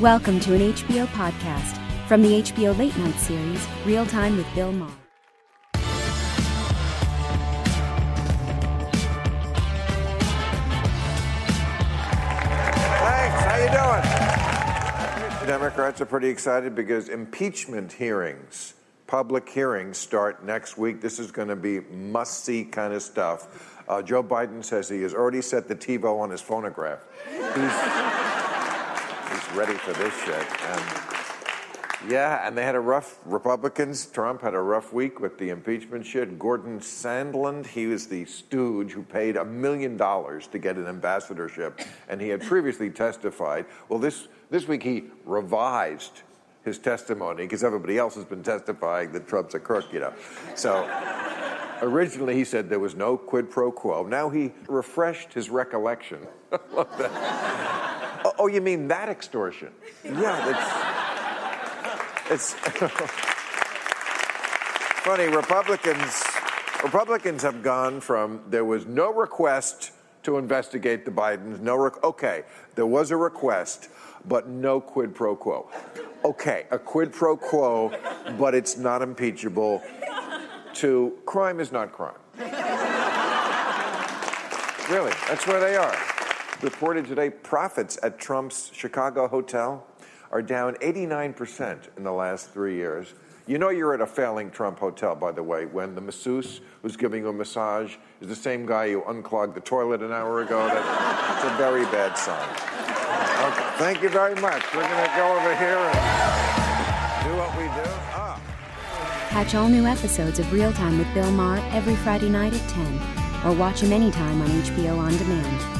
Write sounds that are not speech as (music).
Welcome to an HBO podcast from the HBO Late Night series, Real Time with Bill Maher. Thanks. How you doing? The Democrats are pretty excited because impeachment hearings, public hearings, start next week. This is going to be must-see kind of stuff. Uh, Joe Biden says he has already set the TiVo on his phonograph. Ready for this shit. And yeah, and they had a rough Republicans. Trump had a rough week with the impeachment shit. Gordon Sondland, he was the stooge who paid a million dollars to get an ambassadorship, and he had previously testified. Well, this this week he revised his testimony because everybody else has been testifying that Trump's a crook, you know. So originally he said there was no quid pro quo. Now he refreshed his recollection. (laughs) oh, oh, you mean that extortion? Yeah, that's. It's (laughs) funny. Republicans, Republicans have gone from there was no request to investigate the Bidens. No, re- okay, there was a request, but no quid pro quo. Okay, a quid pro quo, but it's not impeachable. To crime is not crime. Really, that's where they are. Reported today, profits at Trump's Chicago hotel are down 89% in the last three years. You know you're at a failing Trump hotel, by the way, when the masseuse who's giving you a massage is the same guy who unclogged the toilet an hour ago. That's a very bad sign. Okay, thank you very much. We're going to go over here and do what we do. Ah. Catch all new episodes of Real Time with Bill Maher every Friday night at 10, or watch him anytime on HBO On Demand.